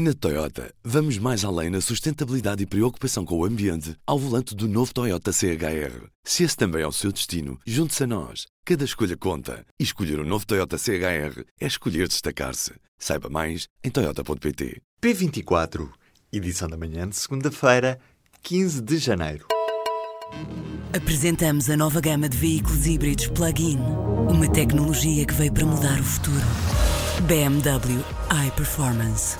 Na Toyota, vamos mais além na sustentabilidade e preocupação com o ambiente ao volante do novo Toyota CHR. Se esse também é o seu destino, junte-se a nós. Cada escolha conta. E escolher o um novo Toyota CHR é escolher destacar-se. Saiba mais em Toyota.pt. P24, edição da manhã de segunda-feira, 15 de janeiro. Apresentamos a nova gama de veículos híbridos plug-in. Uma tecnologia que veio para mudar o futuro. BMW iPerformance.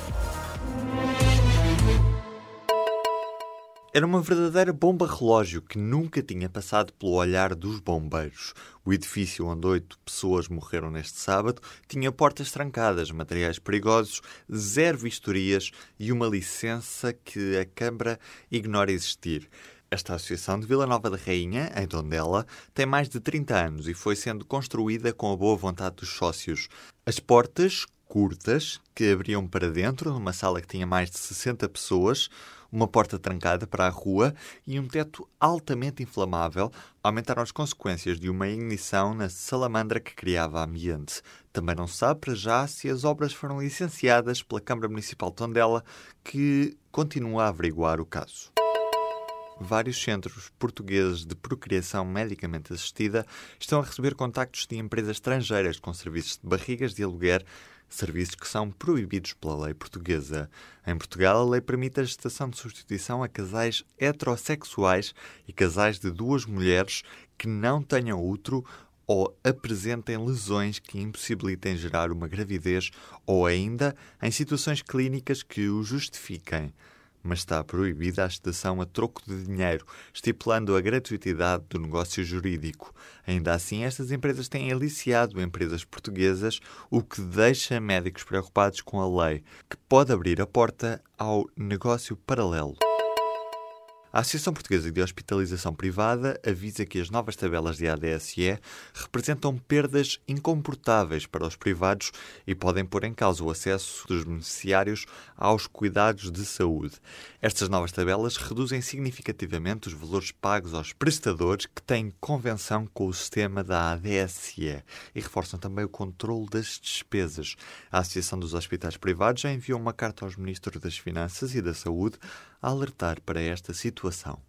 Era uma verdadeira bomba relógio que nunca tinha passado pelo olhar dos bombeiros. O edifício onde oito pessoas morreram neste sábado tinha portas trancadas, materiais perigosos, zero vistorias e uma licença que a Câmara ignora existir. Esta associação de Vila Nova da Rainha, em Tondela, tem mais de 30 anos e foi sendo construída com a boa vontade dos sócios. As portas, curtas, que abriam para dentro, numa sala que tinha mais de 60 pessoas, uma porta trancada para a rua e um teto altamente inflamável aumentaram as consequências de uma ignição na salamandra que criava ambiente. Também não se sabe para já se as obras foram licenciadas pela Câmara Municipal de Tondela, que continua a averiguar o caso vários centros portugueses de procriação medicamente assistida estão a receber contactos de empresas estrangeiras com serviços de barrigas de aluguer, serviços que são proibidos pela lei portuguesa. Em Portugal, a lei permite a gestação de substituição a casais heterossexuais e casais de duas mulheres que não tenham útero ou apresentem lesões que impossibilitem gerar uma gravidez ou ainda em situações clínicas que o justifiquem mas está proibida a estação a troco de dinheiro, estipulando a gratuitidade do negócio jurídico. Ainda assim, estas empresas têm aliciado empresas portuguesas, o que deixa médicos preocupados com a lei, que pode abrir a porta ao negócio paralelo. A Associação Portuguesa de Hospitalização Privada avisa que as novas tabelas de ADSE representam perdas incomportáveis para os privados e podem pôr em causa o acesso dos beneficiários aos cuidados de saúde. Estas novas tabelas reduzem significativamente os valores pagos aos prestadores que têm convenção com o sistema da ADSE e reforçam também o controle das despesas. A Associação dos Hospitais Privados já enviou uma carta aos Ministros das Finanças e da Saúde a alertar para esta situação.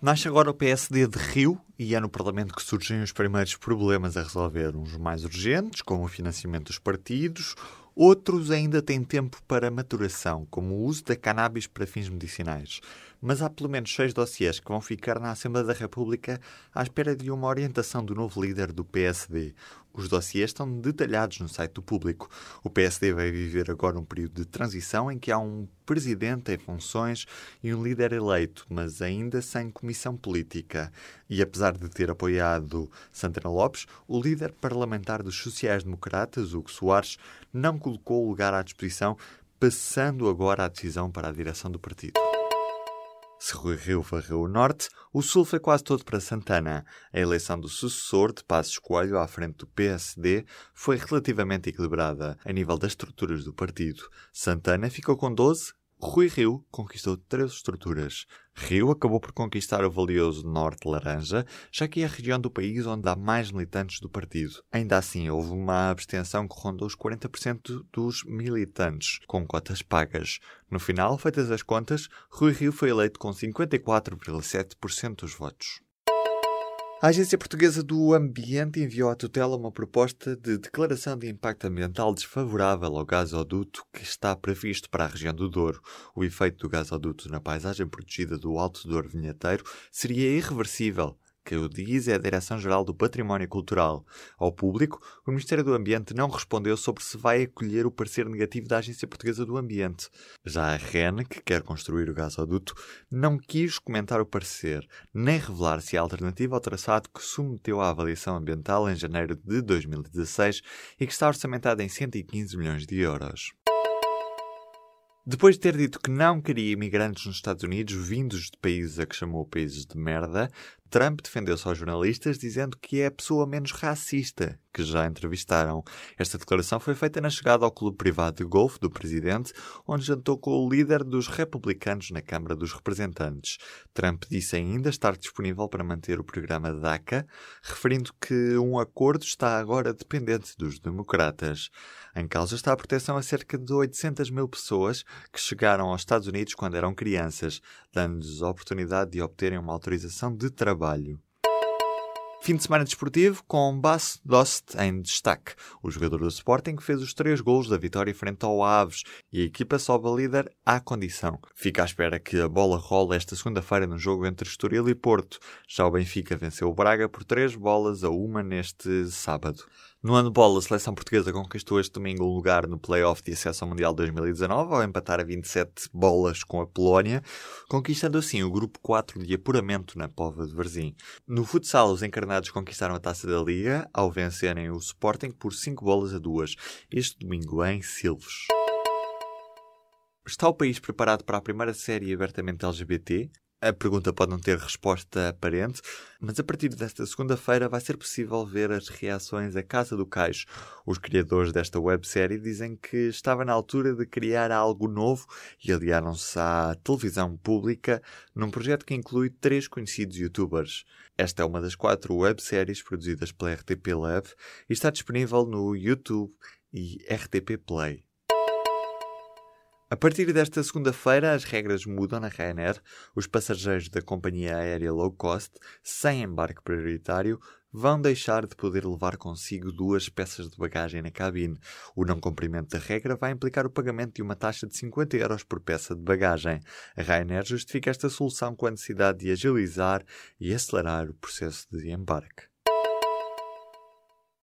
Nasce agora o PSD de Rio e é no Parlamento que surgem os primeiros problemas a resolver, uns mais urgentes, como o financiamento dos partidos, outros ainda têm tempo para maturação, como o uso da cannabis para fins medicinais. Mas há pelo menos seis dossiês que vão ficar na Assembleia da República à espera de uma orientação do novo líder do PSD. Os dossiês estão detalhados no site do público. O PSD vai viver agora um período de transição em que há um presidente em funções e um líder eleito, mas ainda sem comissão política. E apesar de ter apoiado Santana Lopes, o líder parlamentar dos sociais-democratas, Hugo Soares, não colocou o lugar à disposição, passando agora a decisão para a direção do partido. Se Rui Rio varreu o Norte, o Sul foi quase todo para Santana. A eleição do sucessor de Passos Coelho à frente do PSD foi relativamente equilibrada a nível das estruturas do partido. Santana ficou com 12, Rui Rio conquistou três estruturas. Rio acabou por conquistar o valioso Norte Laranja, já que é a região do país onde há mais militantes do partido. Ainda assim, houve uma abstenção que rondou os 40% dos militantes, com cotas pagas. No final, feitas as contas, Rui Rio foi eleito com 54,7% dos votos. A Agência Portuguesa do Ambiente enviou à tutela uma proposta de declaração de impacto ambiental desfavorável ao gasoduto que está previsto para a região do Douro. O efeito do gasoduto na paisagem protegida do Alto Douro Vinheteiro seria irreversível que o diz é a Direção-Geral do Património Cultural. Ao público, o Ministério do Ambiente não respondeu sobre se vai acolher o parecer negativo da Agência Portuguesa do Ambiente. Já a REN, que quer construir o gasoduto, não quis comentar o parecer, nem revelar se há alternativa ao traçado que submeteu à avaliação ambiental em janeiro de 2016 e que está orçamentado em 115 milhões de euros. Depois de ter dito que não queria imigrantes nos Estados Unidos vindos de países a que chamou países de merda, Trump defendeu-se aos jornalistas dizendo que é a pessoa menos racista que já entrevistaram. Esta declaração foi feita na chegada ao clube privado de golfe do presidente, onde jantou com o líder dos republicanos na Câmara dos Representantes. Trump disse ainda estar disponível para manter o programa DACA, referindo que um acordo está agora dependente dos democratas. Em causa está a proteção a cerca de 800 mil pessoas que chegaram aos Estados Unidos quando eram crianças, dando-lhes a oportunidade de obterem uma autorização de trabalho trabalho. Fim de semana desportivo com Bas Dost em destaque. O jogador do Sporting fez os três gols da vitória frente ao Aves e a equipa sobe a líder à condição. Fica à espera que a bola role esta segunda-feira no jogo entre Estoril e Porto. Já o Benfica venceu o Braga por três bolas a uma neste sábado. No handball, a seleção portuguesa conquistou este domingo um lugar no play-off de acesso ao Mundial 2019 ao empatar a 27 bolas com a Polónia, conquistando assim o grupo 4 de apuramento na Pova de Varzim. No futsal, os encarnados conquistaram a taça da Liga ao vencerem o Sporting por 5 bolas a 2, este domingo em Silves. Está o país preparado para a primeira série abertamente LGBT? A pergunta pode não ter resposta aparente, mas a partir desta segunda-feira vai ser possível ver as reações à Casa do Caixo. Os criadores desta websérie dizem que estava na altura de criar algo novo e aliaram-se à televisão pública num projeto que inclui três conhecidos youtubers. Esta é uma das quatro webséries produzidas pela RTP Lab e está disponível no YouTube e RTP Play. A partir desta segunda-feira, as regras mudam na Ryanair. Os passageiros da companhia aérea low cost, sem embarque prioritário, vão deixar de poder levar consigo duas peças de bagagem na cabine. O não cumprimento da regra vai implicar o pagamento de uma taxa de 50 euros por peça de bagagem. A Ryanair justifica esta solução com a necessidade de agilizar e acelerar o processo de embarque.